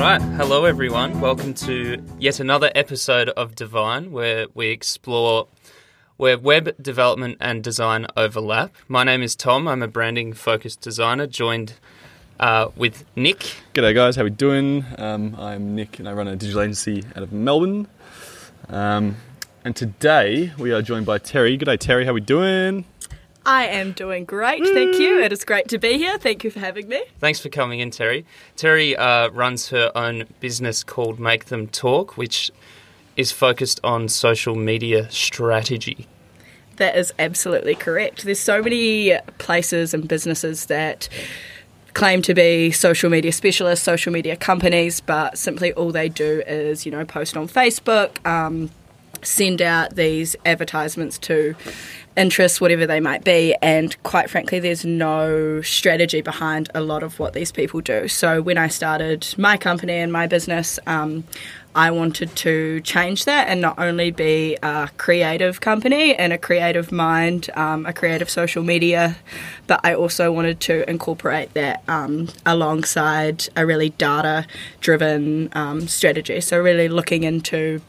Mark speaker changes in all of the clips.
Speaker 1: right. Hello, everyone. Welcome to yet another episode of Divine, where we explore where web development and design overlap. My name is Tom. I'm a branding focused designer, joined uh, with Nick.
Speaker 2: G'day guys, how we doing? Um, I'm Nick and I run a digital agency out of Melbourne. Um, and today we are joined by Terry. G'day Terry, how we doing?
Speaker 3: I am doing great, thank you. It is great to be here. Thank you for having me.
Speaker 1: Thanks for coming in, Terry. Terry uh, runs her own business called Make Them Talk, which is focused on social media strategy.
Speaker 3: That is absolutely correct. There's so many places and businesses that claim to be social media specialists, social media companies, but simply all they do is, you know, post on Facebook, um, send out these advertisements to interests, whatever they might be, and quite frankly, there's no strategy behind a lot of what these people do. So when I started my company and my business, um, I wanted to change that and not only be a creative company and a creative mind, um, a creative social media, but I also wanted to incorporate that um, alongside a really data driven um, strategy. So, really looking into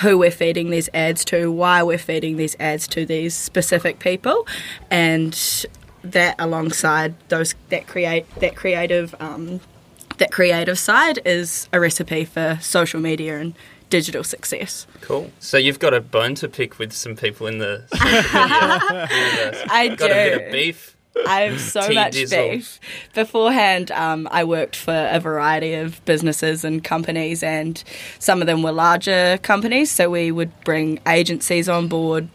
Speaker 3: who we're feeding these ads to, why we're feeding these ads to these specific people, and that alongside those that create that creative um, that creative side is a recipe for social media and digital success.
Speaker 1: Cool. So you've got a bone to pick with some people in the social media universe.
Speaker 3: I
Speaker 1: got a bit of beef.
Speaker 3: I have so
Speaker 1: Tea
Speaker 3: much
Speaker 1: Dizzle.
Speaker 3: beef. Beforehand, um, I worked for a variety of businesses and companies, and some of them were larger companies. So we would bring agencies on board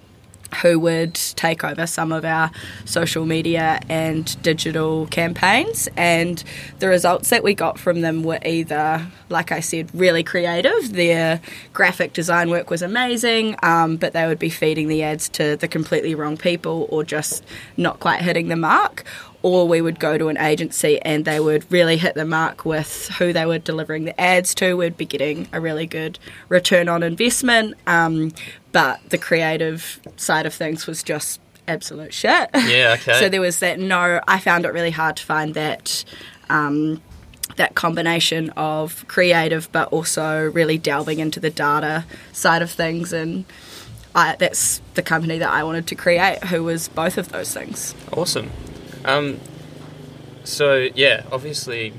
Speaker 3: who would take over some of our social media and digital campaigns. And the results that we got from them were either, like I said, really creative. Their graphic design work was amazing, um, but they would be feeding the ads to the completely wrong people or just not quite hitting the mark. Or we would go to an agency and they would really hit the mark with who they were delivering the ads to. We'd be getting a really good return on investment. Um, but the creative side of things was just absolute shit.
Speaker 1: Yeah, okay.
Speaker 3: so there was that no, I found it really hard to find that. Um, that combination of creative but also really delving into the data side of things and I, that's the company that I wanted to create who was both of those things.
Speaker 1: Awesome. Um, so yeah, obviously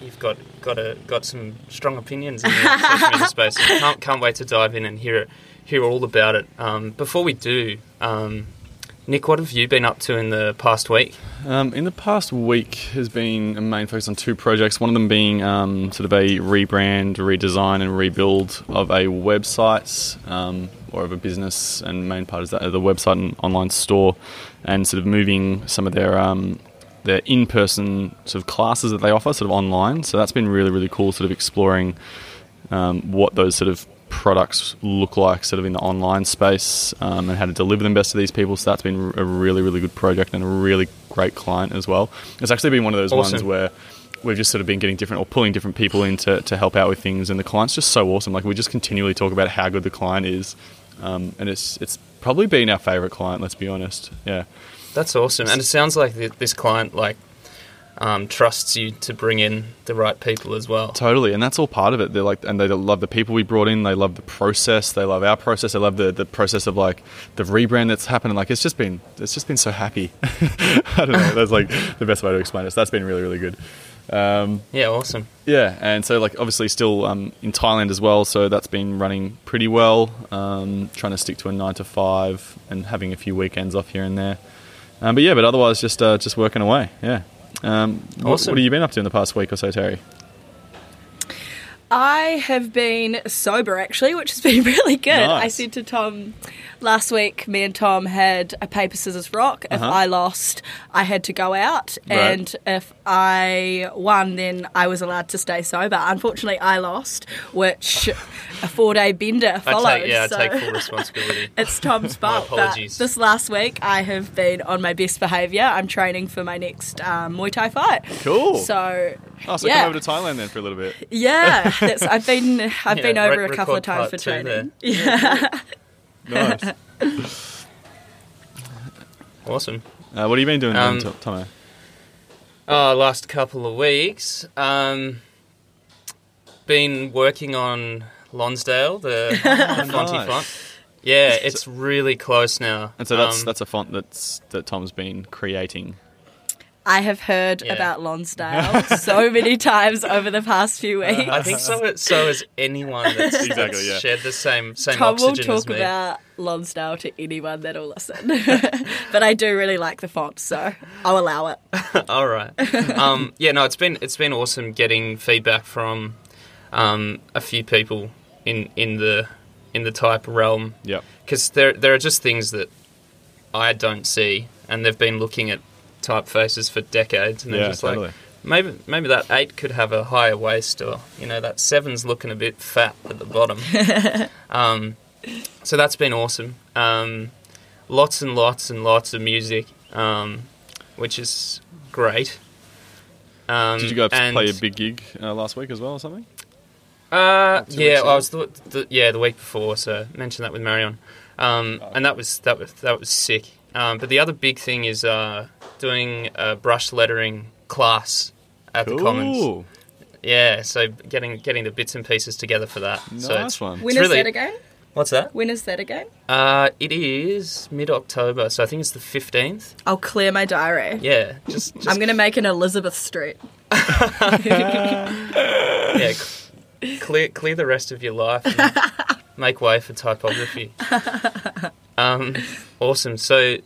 Speaker 1: you've got got a got some strong opinions in the social media space. Can't can't wait to dive in and hear it, hear all about it. Um, before we do, um, Nick, what have you been up to in the past week?
Speaker 2: Um, in the past week has been a main focus on two projects. One of them being um, sort of a rebrand, redesign, and rebuild of a website um, or of a business, and main part is that the website and online store, and sort of moving some of their um, their in-person sort of classes that they offer sort of online. So that's been really really cool. Sort of exploring um, what those sort of products look like sort of in the online space um, and how to deliver them best to these people. So that's been a really, really good project and a really great client as well. It's actually been one of those ones where we've just sort of been getting different or pulling different people in to, to help out with things and the client's just so awesome. Like we just continually talk about how good the client is. Um, and it's it's probably been our favorite client, let's be honest. Yeah.
Speaker 1: That's awesome, and it sounds like th- this client like um, trusts you to bring in the right people as well.
Speaker 2: Totally, and that's all part of it. They're like, and they love the people we brought in. They love the process. They love our process. They love the, the process of like the rebrand that's happened. Like it's just been, it's just been so happy. I don't know. That's like the best way to explain it. So that's been really, really good. Um,
Speaker 1: Yeah, awesome.
Speaker 2: yeah, and so like obviously still um, in Thailand as well. So that's been running pretty well. Um, trying to stick to a nine to five and having a few weekends off here and there. Um, but yeah, but otherwise just uh, just working away. Yeah. Um, what,
Speaker 1: Awesome.
Speaker 2: what have you been up to in the past week or so, Terry?
Speaker 3: I have been sober actually, which has been really good. I said to Tom last week, me and Tom had a paper, scissors, rock. If
Speaker 2: Uh-huh.
Speaker 3: I lost, I had to go out.
Speaker 2: Right.
Speaker 3: And if I won, then I was allowed to stay sober. Unfortunately, I lost, which a four day bender
Speaker 1: I
Speaker 3: followed.
Speaker 1: take, yeah,
Speaker 3: so-
Speaker 1: I take full responsibility.
Speaker 3: It's Tom's fault. but
Speaker 1: apologies.
Speaker 3: this last week, I have been on my best behaviour. I'm training for my next um, Muay Thai fight.
Speaker 2: Cool.
Speaker 3: So,
Speaker 2: Oh, so
Speaker 3: yeah.
Speaker 2: come over to Thailand then for a little bit.
Speaker 3: yeah, that's, I've been I've
Speaker 1: Yeah,
Speaker 3: been over
Speaker 1: re-
Speaker 3: a couple of times for training.
Speaker 1: there.
Speaker 3: Yeah,
Speaker 2: Nice.
Speaker 1: Awesome.
Speaker 2: Uh, what have you been doing,
Speaker 1: Um,
Speaker 2: then, Tomo?
Speaker 1: Oh, last couple of weeks. Um, been working on Lonsdale, the, the Fonty
Speaker 2: Nice.
Speaker 1: font. Yeah, it's really close now.
Speaker 2: And so that's
Speaker 1: Um,
Speaker 2: that's a font that's that Tom's been creating.
Speaker 3: I have heard
Speaker 1: Yeah.
Speaker 3: about Lonsdale so many times over the past few weeks.
Speaker 1: I think so. So is anyone that's,
Speaker 2: Exactly,
Speaker 1: that's
Speaker 2: yeah.
Speaker 1: shared the same same
Speaker 3: Tom will
Speaker 1: oxygen as
Speaker 3: talk about Lonsdale to anyone that'll listen. but I do really like the font, so I'll allow it.
Speaker 1: All right. Um, yeah, no, it's been it's been awesome getting feedback from um, a few people in in the in the type realm
Speaker 2: Yep.
Speaker 1: because there there are just things that I don't see, and they've been looking at typefaces for decades, and they're
Speaker 2: Yeah,
Speaker 1: just
Speaker 2: totally.
Speaker 1: like. Maybe maybe that eight could have a higher waist, or you know that seven's looking a bit fat at the bottom. um, so that's been awesome. Um, lots and lots and lots of music, um, which is great. Um,
Speaker 2: Did you go up to play a big gig uh, last week as well or something?
Speaker 1: uh, yeah,
Speaker 2: weeks
Speaker 1: I was the, the, yeah the week before, so mentioned that with Marion, um,
Speaker 2: Oh.
Speaker 1: and that was that was that was sick. Um, but the other big thing is uh, doing a brush lettering class at the Commons. Yeah, so getting getting the bits and pieces together for that. so
Speaker 2: nice
Speaker 1: it's,
Speaker 2: one.
Speaker 3: When
Speaker 1: It's
Speaker 3: is
Speaker 1: really-
Speaker 3: that again?
Speaker 1: What's that?
Speaker 3: When is that again?
Speaker 1: Uh, it is mid October, so I think it's the fifteenth.
Speaker 3: I'll clear my diary.
Speaker 1: Yeah, just, just
Speaker 3: I'm going to make an Elizabeth Street.
Speaker 1: yeah, clear clear the rest of your life and make way for typography. Um, awesome. So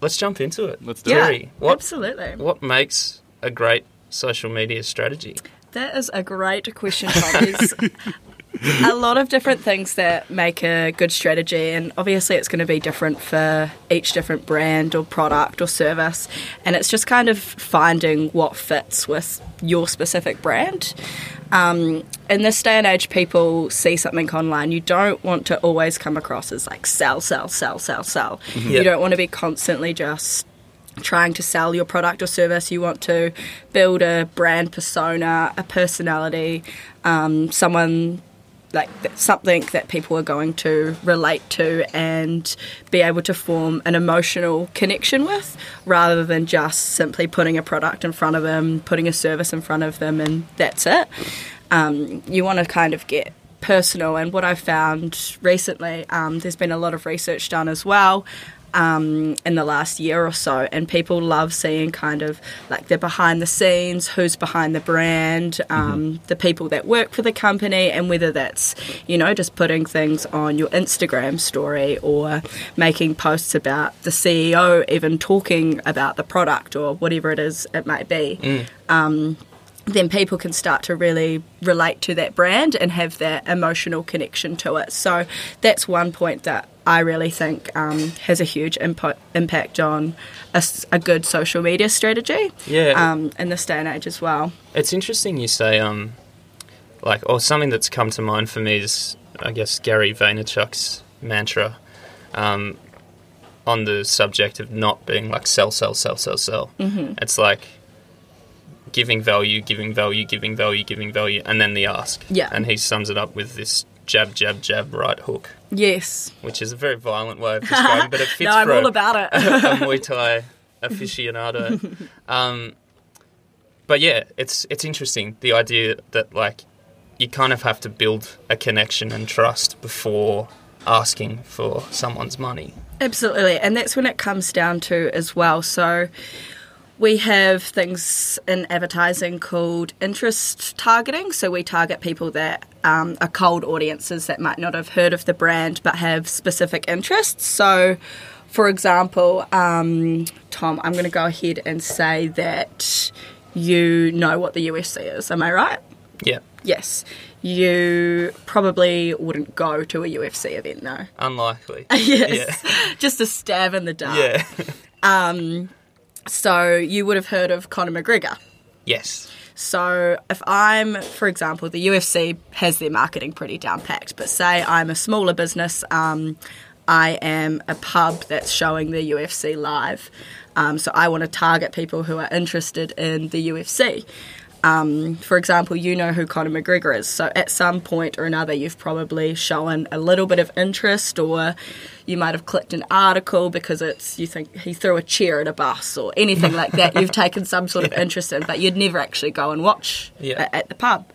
Speaker 1: let's jump into it.
Speaker 2: Let's do
Speaker 3: Yeah,
Speaker 1: Terry, what
Speaker 3: absolutely.
Speaker 1: what makes a great social media strategy?
Speaker 3: That is a great question, Tom. A lot of different things that make a good strategy, and obviously it's going to be different for each different brand or product or service. And it's just kind of finding what fits with your specific brand. Um, in this day and age, people see something online. You don't want to always come across as like sell, sell, sell, sell, sell.
Speaker 1: Yeah.
Speaker 3: You don't want to be constantly just trying to sell your product or service. You want to build a brand persona, a personality, um, someone like something that people are going to relate to and be able to form an emotional connection with rather than just simply putting a product in front of them, putting a service in front of them, and that's it. Um, you want to kind of get personal, and what I've found recently, um, there's been a lot of research done as well um, in the last year or so, and people love seeing kind of like the behind the scenes, who's behind the brand, um, the people that work for the company, and whether that's you know just putting things on your Instagram story or making posts about the CEO, even talking about the product or whatever it is it might be. Um, then people can start to really relate to that brand and have that emotional connection to it. So that's one point that I really think um, has a huge impo- impact on a good social media strategy
Speaker 1: Yeah,
Speaker 3: um, in this day and age as well.
Speaker 1: it's interesting you say um, like or something that's come to mind for me is I guess Gary Vaynerchuk's mantra. Um, on the subject of not being like sell, sell, sell, sell, sell. Mm-hmm. It's like giving value, giving value, giving value, giving value, and then the ask.
Speaker 3: Yeah.
Speaker 1: And he sums it up with this jab, jab, jab, right hook,
Speaker 3: Yes.
Speaker 1: which is a very violent way of describing, but it fits
Speaker 3: No, I'm all
Speaker 1: a,
Speaker 3: about it.
Speaker 1: a Muay Thai aficionado. um, but yeah, it's it's interesting the idea that like you kind of have to build a connection and trust before asking for someone's money.
Speaker 3: Absolutely, and that's when it comes down to as well. So we have things in advertising called interest targeting. So we target people that um, are cold audiences that might not have heard of the brand but have specific interests. So, for example, um, Tom, I'm going to go ahead and say that you know what the UFC is. Am I right?
Speaker 1: Yeah,
Speaker 3: Yes. You probably wouldn't go to a UFC event, though.
Speaker 1: unlikely.
Speaker 3: yes. Just a stab in the dark.
Speaker 1: Yeah.
Speaker 3: So you would have heard of Conor McGregor.
Speaker 1: yes.
Speaker 3: So if I'm, for example, the UFC has their marketing pretty down packed, but say I'm a smaller business, um, I am a pub that's showing the UFC live. Um, so I want to target people who are interested in the UFC. Um, for example, you know who Conor McGregor is. So at some point or another, you've probably shown a little bit of interest, or you might have clicked an article because it's you think he threw a chair at a bus or anything like that. You've taken some sort of interest in, but you'd never actually go and watch
Speaker 1: Yeah.
Speaker 3: at the pub.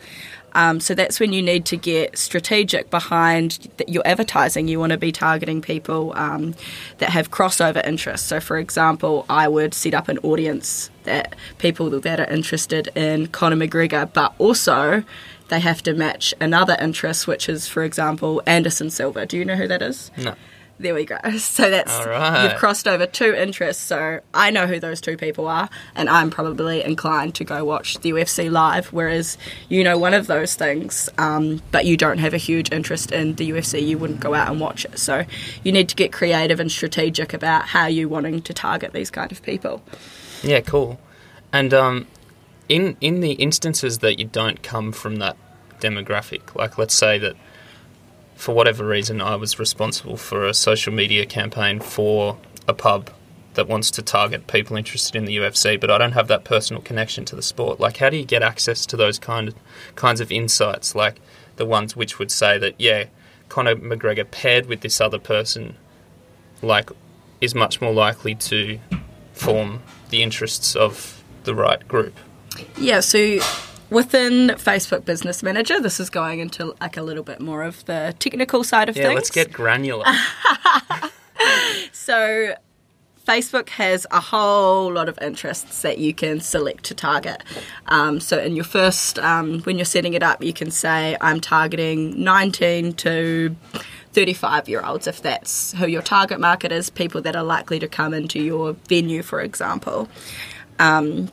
Speaker 3: Um, so that's when you need to get strategic behind th- your advertising. You want to be targeting people um, that have crossover interests. So, for example, I would set up an audience that people that are interested in Conor McGregor, but also they have to match another interest, which is, for example, Anderson Silva. Do you know who that is?
Speaker 1: No.
Speaker 3: There we go. So that's
Speaker 1: right.
Speaker 3: you've crossed over two interests. So I know who those two people are, and I'm probably inclined to go watch the UFC live. Whereas you know one of those things, um, but you don't have a huge interest in the UFC, you wouldn't go out and watch it. So you need to get creative and strategic about how you're wanting to target these kind of people.
Speaker 1: Yeah, cool. And um, in in the instances that you don't come from that demographic, like let's say that for whatever reason I was responsible for a social media campaign for a pub that wants to target people interested in the UFC, but I don't have that personal connection to the sport. Like, how do you get access to those kind of kinds of insights, like the ones which would say that yeah, Conor McGregor paired with this other person, like, is much more likely to form the interests of the right group.
Speaker 3: Yeah, so within Facebook Business Manager, this is going into like a little bit more of the technical side of
Speaker 1: Yeah,
Speaker 3: things.
Speaker 1: let's get granular.
Speaker 3: So, Facebook has a whole lot of interests that you can select to target. Um, so, in your first, um, when you're setting it up, you can say, I'm targeting 19 to 35 year olds, if that's who your target market is, people that are likely to come into your venue, for example. Um,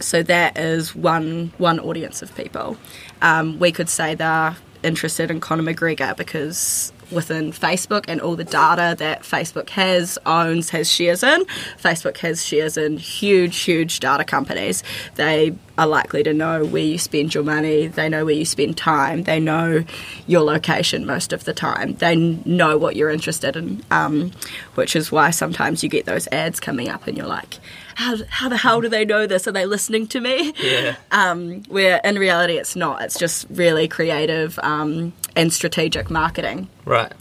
Speaker 3: so that is one one audience of people. Um, we could say they're interested in Conor McGregor because within Facebook and all the data that Facebook has, owns, has shares in, Facebook has shares in huge, huge data companies. They are likely to know where you spend your money, they know where you spend time, they know your location most of the time, they know what you're interested in, um, which is why sometimes you get those ads coming up and you're like, how, how the hell do they know this? Are they listening to me?
Speaker 1: yeah.
Speaker 3: um, where in reality it's not. It's just really creative um, and strategic marketing.
Speaker 1: Right.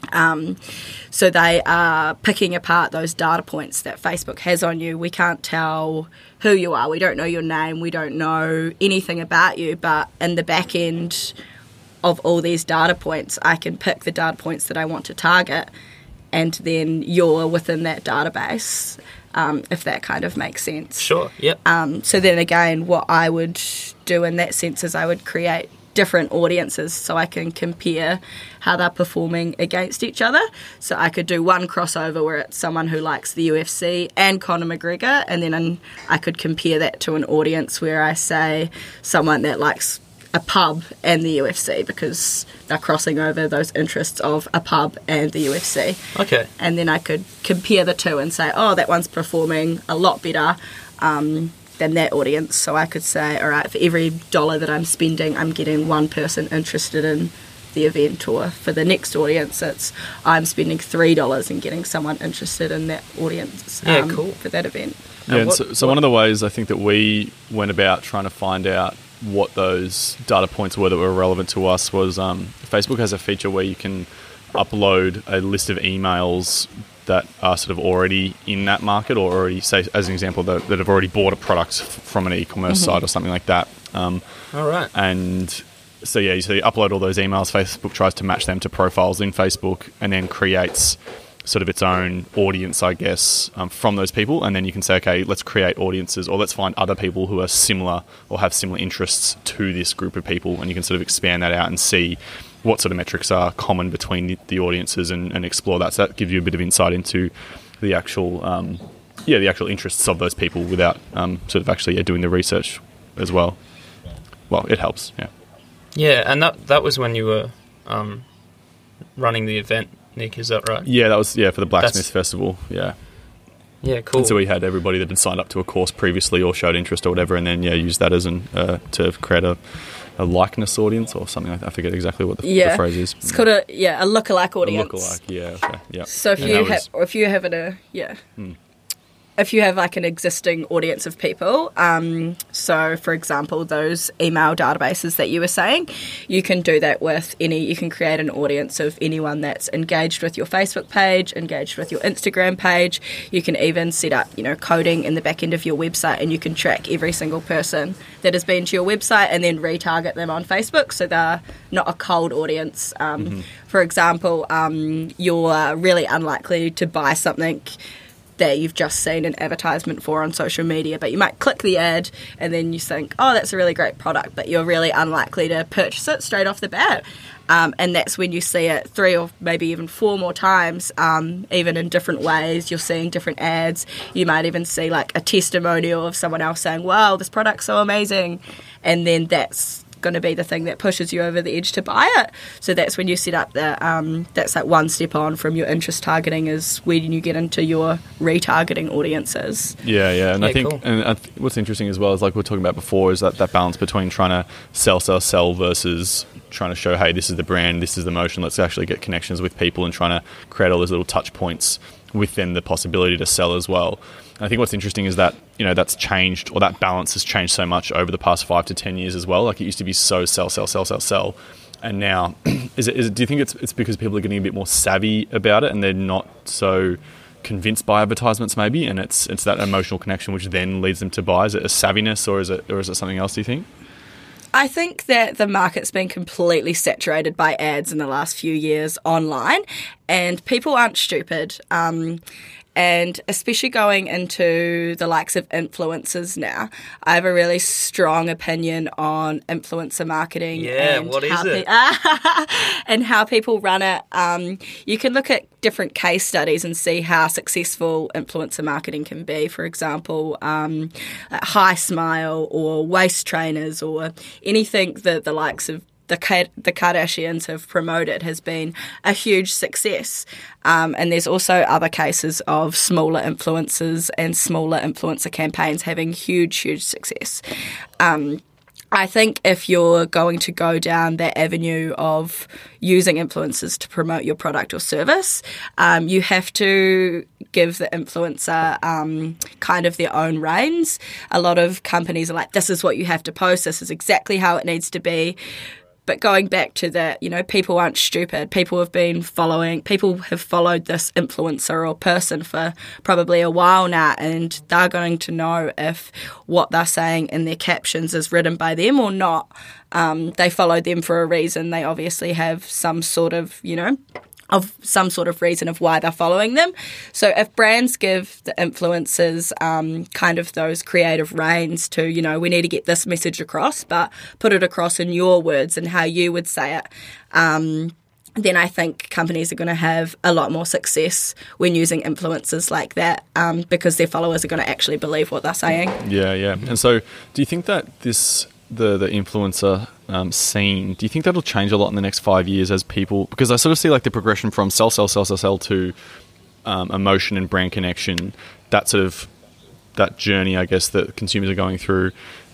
Speaker 3: So they are picking apart those data points that Facebook has on you. We can't tell who you are. We don't know your name. We don't know anything about you. But in the back end of all these data points, I can pick the data points that I want to target, and then you're within that database. Um, if that kind of makes sense.
Speaker 1: Sure. Yep.
Speaker 3: Um, so then again, what I would do in that sense is I would create different audiences so I can compare how they're performing against each other. So I could do one crossover where it's someone who likes the UFC and Conor McGregor, and then I could compare that to an audience where I say someone that likes a pub and the UFC because they're crossing over those interests of a pub and the UFC
Speaker 1: okay.
Speaker 3: and then I could compare the two and say, oh, that one's performing a lot better um, than that audience. So I could say, all right, for every dollar that I'm spending, I'm getting one person interested in the event, or for the next audience, it's I'm spending three dollars and getting someone interested in that audience.
Speaker 1: Yeah,
Speaker 3: um,
Speaker 1: cool.
Speaker 3: for that event.
Speaker 2: Yeah, and
Speaker 1: what-
Speaker 2: so, so one of the ways I think that we went about trying to find out what those data points were that were relevant to us was um, Facebook has a feature where you can upload a list of emails that are sort of already in that market or already, say, as an example, that, that have already bought a product from an e-commerce site or something like that. Um,
Speaker 1: All right.
Speaker 2: and so yeah, so you upload all those emails. Facebook tries to match them to profiles in Facebook, and then creates sort of its own audience, I guess, um, from those people. And then you can say, okay, let's create audiences, or let's find other people who are similar or have similar interests to this group of people, and you can sort of expand that out and see what sort of metrics are common between the, the audiences and, and explore that. So that gives you a bit of insight into the actual. Um, yeah, the actual interests of those people without um, sort of actually yeah, doing the research as well. Well, it helps. Yeah.
Speaker 1: Yeah, and that that was when you were um, running the event, Nick. Is that right?
Speaker 2: Yeah, that was yeah for the Blacksmith
Speaker 1: That's-
Speaker 2: Festival. Yeah,
Speaker 1: Yeah. Cool.
Speaker 2: and so we had everybody that had signed up to a course previously or showed interest or whatever, and then yeah, used that as an uh, to create a, a likeness audience or something. like I forget exactly what the,
Speaker 3: Yeah,
Speaker 2: the phrase is.
Speaker 3: It's called a yeah a lookalike
Speaker 2: a
Speaker 3: audience.
Speaker 2: lookalike. Yeah. Okay. Yeah.
Speaker 3: So if
Speaker 2: And
Speaker 3: you
Speaker 2: that
Speaker 3: have,
Speaker 2: was-
Speaker 3: or if you're having a yeah, if you have like an existing audience of people, um, so for example, those email databases that you were saying, you can do that with any, you can create an audience of anyone that's engaged with your Facebook page, engaged with your Instagram page. You can even set up, you know, coding in the back end of your website and you can track every single person that has been to your website and then retarget them on Facebook so they're not a cold audience. Um, mm-hmm. For example, um, you're really unlikely to buy something that you've just seen an advertisement for on social media, but you might click the ad and then you think, oh, that's a really great product, but you're really unlikely to purchase it straight off the bat. Um, and that's when you see it three or maybe even four more times, um, even in different ways. You're seeing different ads. You might even see like a testimonial of someone else saying, wow, this product's so amazing. And then that's going to be the thing that pushes you over the edge to buy it. So that's when you set up the um, that's like one step on from your interest targeting is when you get into your retargeting audiences.
Speaker 2: Yeah, yeah, and yeah, I think cool. and I th- what's interesting as well is like we are talking about before is that that balance between trying to sell, sell, sell versus trying to show hey this is the brand, this is the motion. Let's actually get connections with people and trying to create all those little touch points with then the possibility to sell as well. I think what's interesting is that you know that's changed or that balance has changed so much over the past five to ten years as well. Like it used to be so sell, sell, sell, sell, sell, and now is it, is it? Do you think it's it's because people are getting a bit more savvy about it and they're not so convinced by advertisements maybe, and it's it's that emotional connection which then leads them to buy. Is it a savviness or is it or is it something else? Do you think?
Speaker 3: I think that the market's been completely saturated by ads in the last few years online, and people aren't stupid. Um, and especially going into the likes of influencers now, I have a really strong opinion on influencer marketing.
Speaker 1: Yeah, and what is it?
Speaker 3: Pe- and how people run it. Um, you can look at different case studies and see how successful influencer marketing can be. For example, um, Smile or waist trainers or anything that the likes of the the Kardashians have promoted has been a huge success. Um, and there's also other cases of smaller influencers and smaller influencer campaigns having huge, huge success. Um, I think if you're going to go down that avenue of using influencers to promote your product or service, um, you have to give the influencer um, kind of their own reins. A lot of companies are like, this is what you have to post, this is exactly how it needs to be. But going back to that, you know, people aren't stupid. People have been following, people have followed this influencer or person for probably a while now, and they're going to know if what they're saying in their captions is written by them or not. Um, they follow them for a reason. They obviously have some sort of, you know, of some sort of reason of why they're following them. So if brands give the influencers um, kind of those creative reins to, you know, we need to get this message across, but put it across in your words and how you would say it. Um, then I think companies are going to have a lot more success when using influencers like that um, because their followers are going to actually believe what they're saying.
Speaker 2: Yeah, yeah. And so, do you think that this the the influencer um, scene, do you think that'll change a lot in the next five years as people? Because I sort of see like the progression from sell, sell, sell, sell, sell to um, emotion and brand connection. That sort of that journey, I guess, that consumers are going through.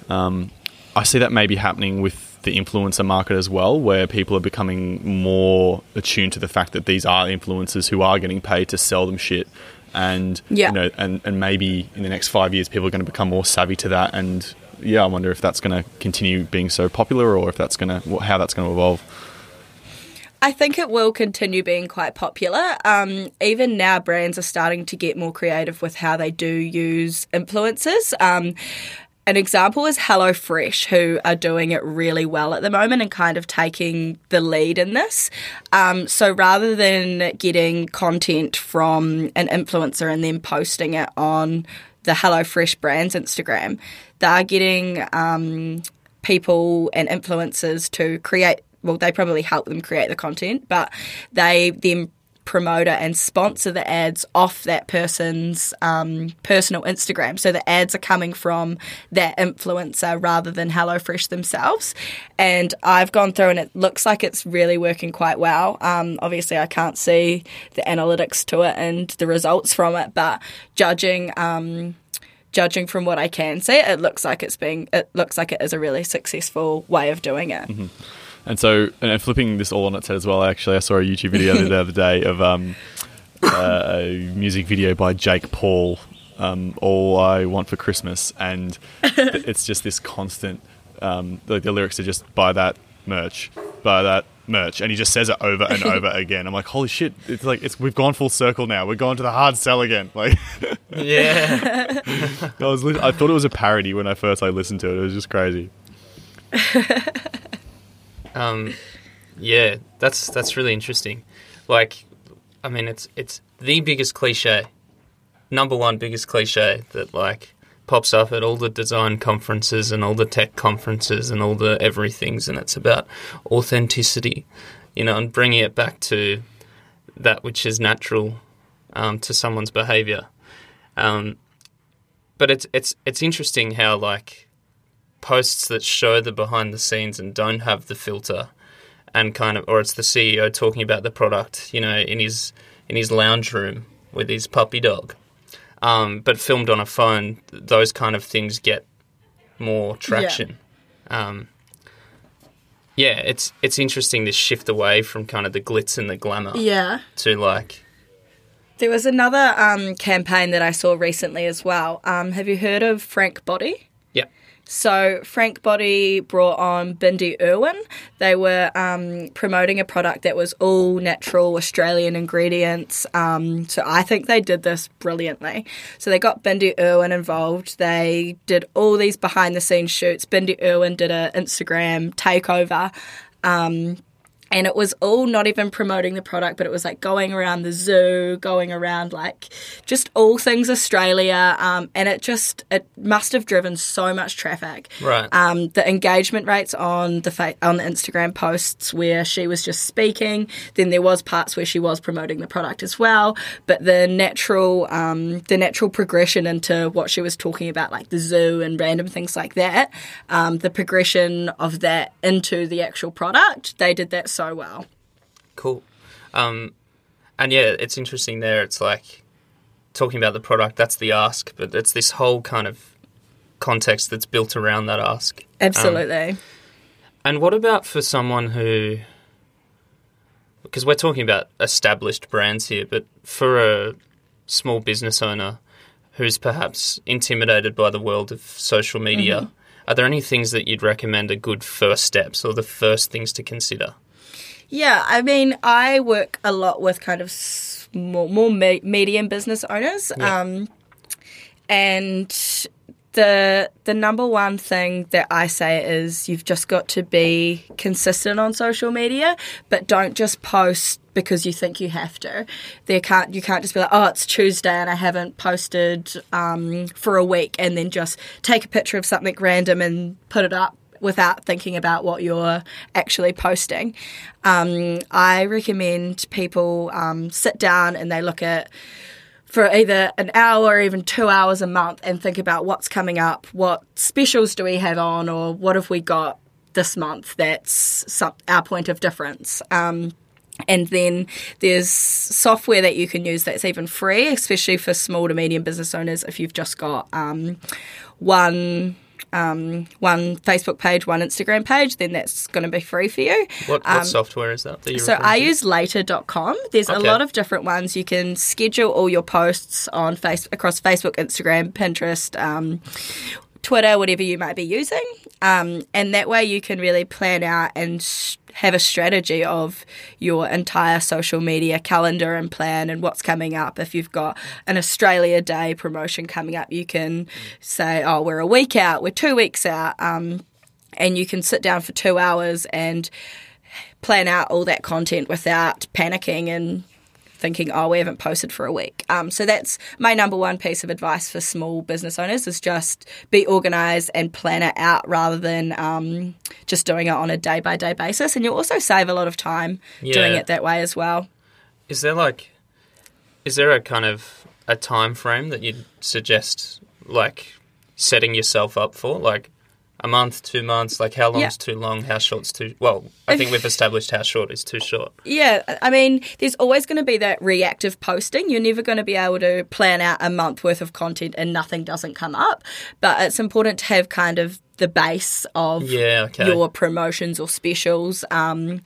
Speaker 2: Um, I see that maybe happening with the influencer market as well, where people are becoming more attuned to the fact that these are influencers who are getting paid to sell them shit and yeah. you know and, and maybe in the next five years people are going to become more savvy to that and yeah, I wonder if that's going to continue being so popular, or if that's going to how that's going to evolve.
Speaker 3: I think it will continue being quite popular. Um, even now, brands are starting to get more creative with how they do use influencers. Um, an example is HelloFresh, who are doing it really well at the moment and kind of taking the lead in this. Um, so rather than getting content from an influencer and then posting it on the HelloFresh brand's Instagram, they're getting um, people and influencers to create. Well, they probably help them create the content, but they then promote it and sponsor the ads off that person's um, personal Instagram. So the ads are coming from that influencer rather than HelloFresh themselves. And I've gone through and it looks like it's really working quite well. Um, obviously, I can't see the analytics to it and the results from it, but judging. Um, judging from what I can see, it looks like it's being it looks like it is a really successful way of doing it.
Speaker 2: Mm-hmm. And so, and flipping this all on its head as well. Actually, I saw a YouTube video the other day of um, uh, a music video by Jake Paul um, all I want for Christmas, and it's just this constant. Um, the, the lyrics are just buy that merch, buy that merch, and he just says it over and over again. I'm like, holy shit! It's like it's we've gone full circle now. We're going to the hard sell again. Like,
Speaker 1: Yeah.
Speaker 2: I was, I thought it was a parody when I first I listened to it. It was just crazy.
Speaker 1: Um, yeah, that's that's really interesting. Like, I mean, it's it's the biggest cliche, number one biggest cliche that like pops up at all the design conferences and all the tech conferences and all the everythings, and it's about authenticity, you know, and bringing it back to that which is natural um, to someone's behavior. Um, but it's it's it's interesting how like posts that show the behind the scenes and don't have the filter and kind of or it's the CEO talking about the product, you know, in his in his lounge room with his puppy dog. Um, but filmed on a phone, those kind of things get more traction. Um, yeah, it's it's interesting this shift away from kind of the glitz and the glamour
Speaker 3: Yeah.
Speaker 1: to like
Speaker 3: There was another um, campaign that I saw recently as well. Um, have you heard of Frank Body?
Speaker 1: yeah,
Speaker 3: So Frank Body brought on Bindi Irwin. They were um, promoting a product that was all natural Australian ingredients. Um, so I think they did this brilliantly. So they got Bindi Irwin involved. They did all these behind the scenes shoots. Bindi Irwin did an Instagram takeover. Um, and it was all not even promoting the product, but it was like going around the zoo, going around like just all things Australia, um, and it just it must have driven so much traffic.
Speaker 1: Right.
Speaker 3: Um, the engagement rates on the fa- on the Instagram posts where she was just speaking, then there was parts where she was promoting the product as well, but the natural um, the natural progression into what she was talking about, like the zoo and random things like that, um, the progression of that into the actual product, they did that so well.
Speaker 1: Cool. Um, and yeah, it's interesting there. It's like talking about the product, that's the ask, but it's this whole kind of context that's built around that ask.
Speaker 3: Absolutely.
Speaker 1: And what about for someone who, because we're talking about established brands here, but for a small business owner who's perhaps intimidated by the world of social media, are there any things that you'd recommend are good first steps or the first things to consider?
Speaker 3: Yeah, I mean, I work a lot with kind of small, more me- medium business owners,
Speaker 1: Yeah.
Speaker 3: um, and the the number one thing that I say is you've just got to be consistent on social media, but don't just post because you think you have to. There can't you can't just be like, oh, it's Tuesday and I haven't posted um, for a week, and then just take a picture of something random and put it up without thinking about what you're actually posting. Um, I recommend people um, sit down and they look at for either an hour or even two hours a month and think about what's coming up, what specials do we have on, or what have we got this month that's some, our point of difference. Um, and then there's software that you can use that's even free, especially for small to medium business owners. If you've just got um, one um, one Facebook page, one Instagram page, then that's going to be free for you.
Speaker 1: What, what software is that? that
Speaker 3: Um, So I
Speaker 1: to?
Speaker 3: use later.com. There's a lot of different ones. You can schedule all your posts on face across Facebook, Instagram, Pinterest, um, Twitter, whatever you might be using. Um, and that way you can really plan out and sh- have a strategy of your entire social media calendar and plan and what's coming up. If you've got an Australia Day promotion coming up, you can say, oh, we're a week out, we're two weeks out. Um, and you can sit down for two hours and plan out all that content without panicking and thinking, oh, we haven't posted for a week. Um, so that's my number one piece of advice for small business owners is just be organized and plan it out rather than um, just doing it on a day by day basis. And you'll also save a lot of time doing it that way as well.
Speaker 1: Is there like, is there a kind of a time frame that you'd suggest, like setting yourself up for, like a month, two months? Like how long's too long? How short's too? Well, I think we've established how short is too short.
Speaker 3: Yeah, I mean, there's always going to be that reactive posting. You're never going to be able to plan out a month worth of content and nothing doesn't come up. But it's important to have kind of the base of
Speaker 1: Yeah, okay.
Speaker 3: your promotions or specials um,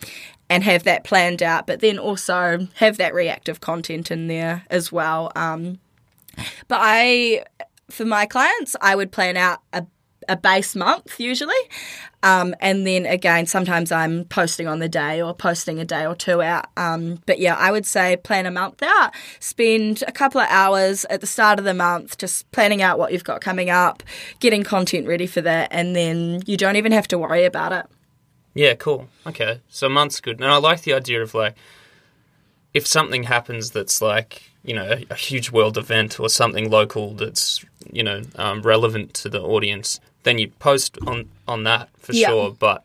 Speaker 3: and have that planned out, but then also have that reactive content in there as well. Um, But I, for my clients, I would plan out a, a base month usually. Um, and then again, sometimes I'm posting on the day or posting a day or two out. Um, but yeah, I would say plan a month out. Spend a couple of hours at the start of the month just planning out what you've got coming up, getting content ready for that, and then you don't even have to worry about it.
Speaker 1: Yeah, cool. Okay, so a month's good, and I like the idea of like if something happens that's like you know a, huge world event or something local that's you know um, relevant to the audience, then you post on on that for
Speaker 3: Yeah.
Speaker 1: sure. But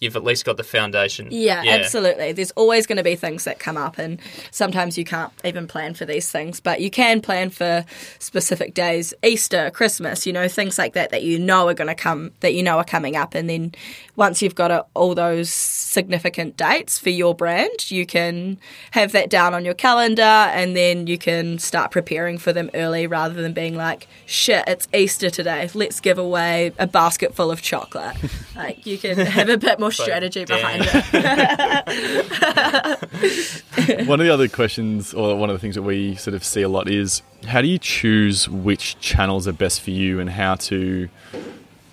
Speaker 1: you've at least got the foundation.
Speaker 3: Yeah, absolutely. There's always going to be things that come up, and sometimes you can't even plan for these things, but you can plan for specific days, Easter, Christmas, you know, things like that that you know are going to come, that you know are coming up. And then once you've got uh all those significant dates for your brand, you can have that down on your calendar and then you can start preparing for them early rather than being like, shit, it's Easter today. Let's give away a basket full of chocolate. like, you can have a bit more strategy
Speaker 1: damn.
Speaker 3: behind it.
Speaker 2: one of the other questions, or one of the things that we sort of see a lot is how do you choose which channels are best for you and how to.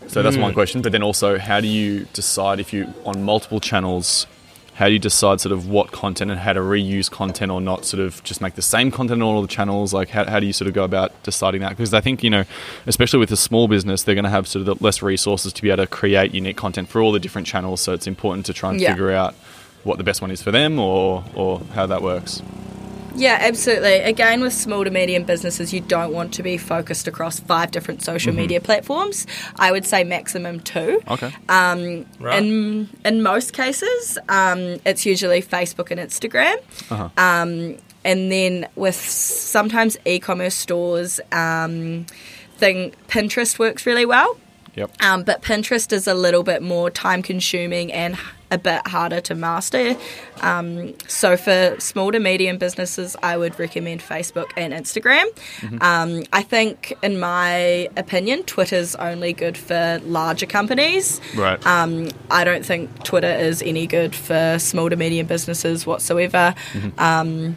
Speaker 2: So that's one mm. question, but then also how do you decide if you on multiple channels? How do you decide sort of what content and how to reuse content or not? Sort of just make the same content on all the channels. Like how, how do you sort of go about deciding that? Because I think you know, especially with a small business, they're going to have sort of the less resources to be able to create unique content for all the different channels. So it's important to try and
Speaker 3: Yeah.
Speaker 2: figure out what the best one is for them or or how that works.
Speaker 3: Yeah, absolutely. Again, with small to medium businesses, you don't want to be focused across five different social media platforms. I would say maximum two.
Speaker 2: Okay.
Speaker 3: Um,
Speaker 1: Right.
Speaker 3: in in most cases, um, it's usually Facebook and Instagram.
Speaker 2: Uh-huh.
Speaker 3: Um, and then with sometimes e-commerce stores, um, thing Pinterest works really well.
Speaker 2: Yep.
Speaker 3: Um, but Pinterest is a little bit more time consuming and a bit harder to master. Um, so for small to medium businesses, I would recommend Facebook and Instagram. Um, I think, in my opinion, Twitter's only good for larger companies.
Speaker 2: Right.
Speaker 3: Um, I don't think Twitter is any good for small to medium businesses whatsoever. Um,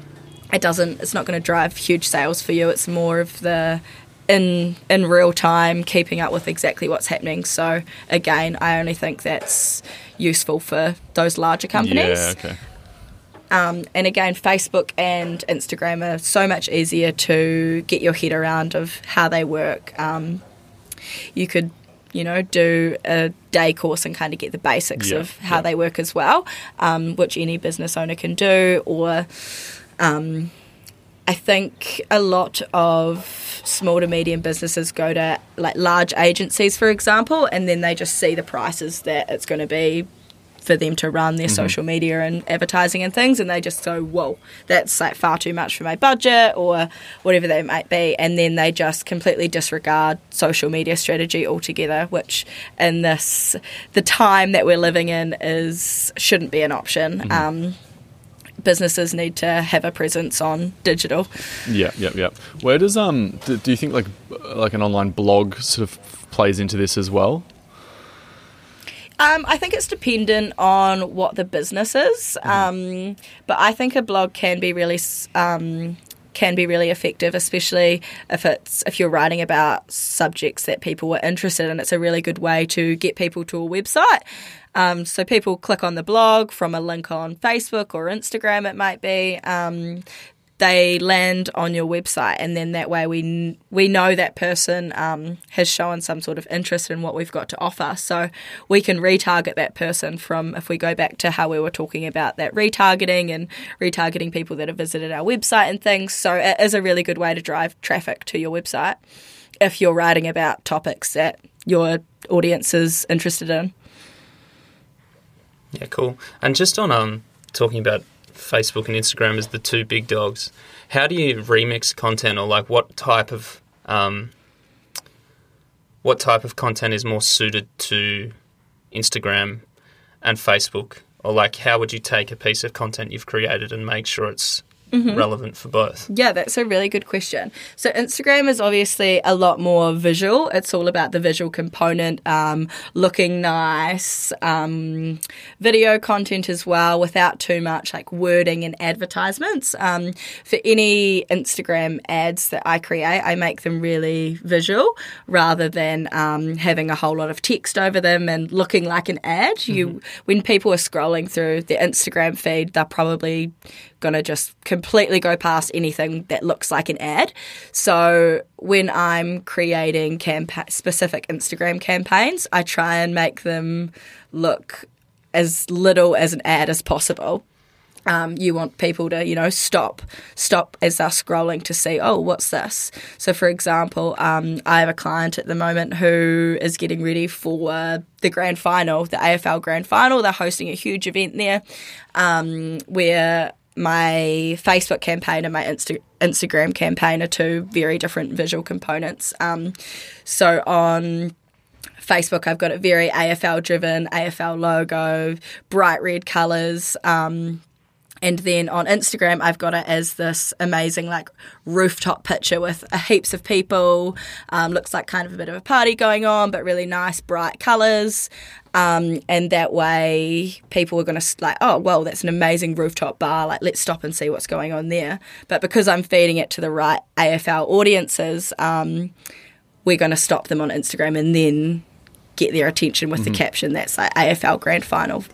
Speaker 3: it doesn't. It's not going to drive huge sales for you. It's more of the in in real time keeping up with exactly what's happening. So again, I only think that's useful for those larger companies.
Speaker 2: Yeah. Okay.
Speaker 3: Um, and again, Facebook and Instagram are so much easier to get your head around of how they work. Um, you could, you know, do a day course and kind of get the basics
Speaker 2: Yeah,
Speaker 3: of how
Speaker 2: yeah.
Speaker 3: they work as well, um, which any business owner can do. Or um, I think a lot of small to medium businesses go to like large agencies, for example, and then they just see the prices that it's going to be for them to run their social media and advertising and things, and they just go, "Whoa, that's like far too much for my budget," or whatever that might be, and then they just completely disregard social media strategy altogether, which in this the time that we're living in is shouldn't be an option. Um, businesses need to have a presence on digital.
Speaker 2: Yeah, yeah, yeah. Where does um do, do you think like like an online blog sort of plays into this as well?
Speaker 3: Um, I think it's dependent on what the business is, um, but I think a blog can be really um, can be really effective, especially if it's if you're writing about subjects that people were interested in. It's a really good way to get people to a website. Um, so people click on the blog from a link on Facebook or Instagram. It might be. Um, they land on your website, and then that way we we know that person um, has shown some sort of interest in what we've got to offer. So we can retarget that person from if we go back to how we were talking about that retargeting and retargeting people that have visited our website and things. So it is a really good way to drive traffic to your website if you're writing about topics that your audience is interested in.
Speaker 1: Yeah, cool. And just on um talking about Facebook and Instagram as the two big dogs, how do you remix content or like what type of um what type of content is more suited to Instagram and Facebook? Or like how would you take a piece of content you've created and make sure it's relevant for both?
Speaker 3: Yeah, that's a really good question. So Instagram is obviously a lot more visual. It's all about the visual component, um, looking nice, um, video content as well, without too much like wording and advertisements. Um, for any Instagram ads that I create, I make them really visual rather than um, having a whole lot of text over them and looking like an ad. You, when people are scrolling through the Instagram feed, they're probably going to just completely go past anything that looks like an ad. So when I'm creating campa- specific Instagram campaigns, I try and make them look as little as an ad as possible. Um, you want people to, you know, stop, stop as they're scrolling to see, oh, what's this? So, for example, um, I have a client at the moment who is getting ready for the grand final, the AFL grand final. They're hosting a huge event there um, where my Facebook campaign and my Insta- Instagram campaign are two very different visual components. Um, so on Facebook, I've got it very AFL driven, AFL logo, bright red colours. Um, and then on Instagram, I've got it as this amazing like rooftop picture with uh, heaps of people. Um, looks like kind of a bit of a party going on, but really nice, bright colours. Um, and that way, people are going to like, oh, well, that's an amazing rooftop bar. Like, let's stop and see what's going on there. But because I'm feeding it to the right AFL audiences, um, we're going to stop them on Instagram and then get their attention with the caption that's like AFL Grand Final.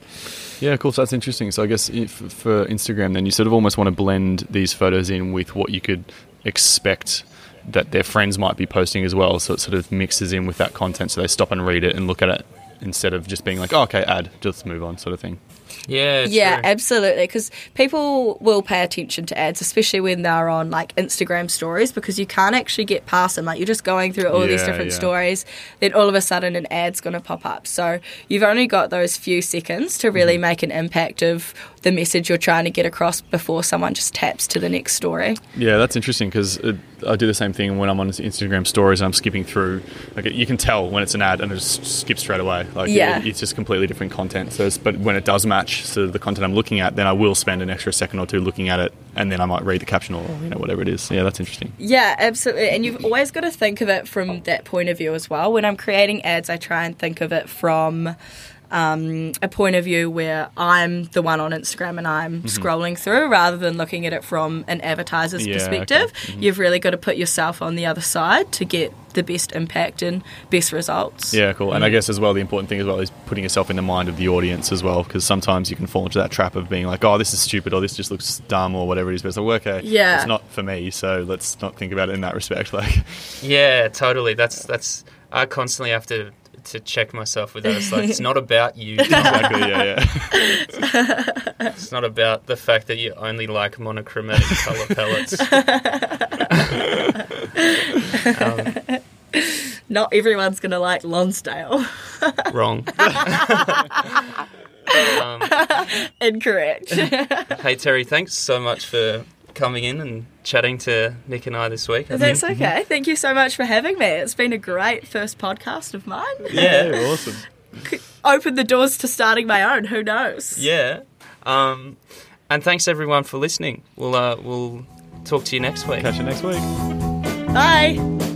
Speaker 2: Yeah, of course, that's interesting. So I guess if, for Instagram, then you sort of almost want to blend these photos in with what you could expect that their friends might be posting as well. So it sort of mixes in with that content, so they stop and read it and look at it instead of just being like, oh, "Okay, ad, just move on," sort of thing.
Speaker 1: Yeah,
Speaker 3: Yeah,
Speaker 1: true.
Speaker 3: absolutely. Because people will pay attention to ads, especially when they're on like Instagram stories, because you can't actually get past them. Like you're just going through all these different
Speaker 2: yeah.
Speaker 3: stories, then all of a sudden an ad's going to pop up. So you've only got those few seconds to really
Speaker 2: Mm-hmm.
Speaker 3: make an impact of the message you're trying to get across before someone just taps to the next story.
Speaker 2: Yeah, that's interesting because I do the same thing when I'm on Instagram stories and I'm skipping through. Like you can tell when it's an ad and it just skips straight away. Like
Speaker 3: Yeah.
Speaker 2: it- it's just completely different content. So, it's, but when it does match to the content I'm looking at, then I will spend an extra second or two looking at it, and then I might read the caption or you know whatever it is. Yeah, that's interesting.
Speaker 3: Yeah, absolutely. And you've always got to think of it from that point of view as well. When I'm creating ads, I try and think of it from um, a point of view where I'm the one on Instagram and I'm scrolling through rather than looking at it from an advertiser's
Speaker 2: Mm-hmm. Yeah, okay.
Speaker 3: perspective.
Speaker 2: Mhm.
Speaker 3: You've really got to put yourself on the other side to get the best impact and best results.
Speaker 2: Yeah, cool. And I guess as well, the important thing as well is putting yourself in the mind of the audience as well, because sometimes you can fall into that trap of being like, "Oh, this is stupid," or "This just looks dumb," or whatever it is. But it's like, okay,
Speaker 3: Yeah.
Speaker 2: it's not for me, so let's not think about it in that respect. Like,
Speaker 1: Yeah, totally. That's that's. I constantly have to to check myself with that. It's like it's not about you.
Speaker 2: exactly, yeah, yeah.
Speaker 1: It's not about the fact that you only like monochromatic color palettes. um,
Speaker 3: Not everyone's going to like Lonsdale.
Speaker 1: wrong. um,
Speaker 3: Incorrect.
Speaker 1: hey Terry, thanks so much for coming in and chatting to Nick and I this week. I
Speaker 3: That's
Speaker 1: think-
Speaker 3: okay. Thank you so much for having me. It's been a great first podcast of mine.
Speaker 1: Yeah,
Speaker 2: awesome.
Speaker 3: Open the doors to starting my own. Who knows?
Speaker 1: yeah. Um, and thanks everyone for listening. We'll uh, we'll talk to you next week.
Speaker 2: Catch you next week.
Speaker 3: Bye.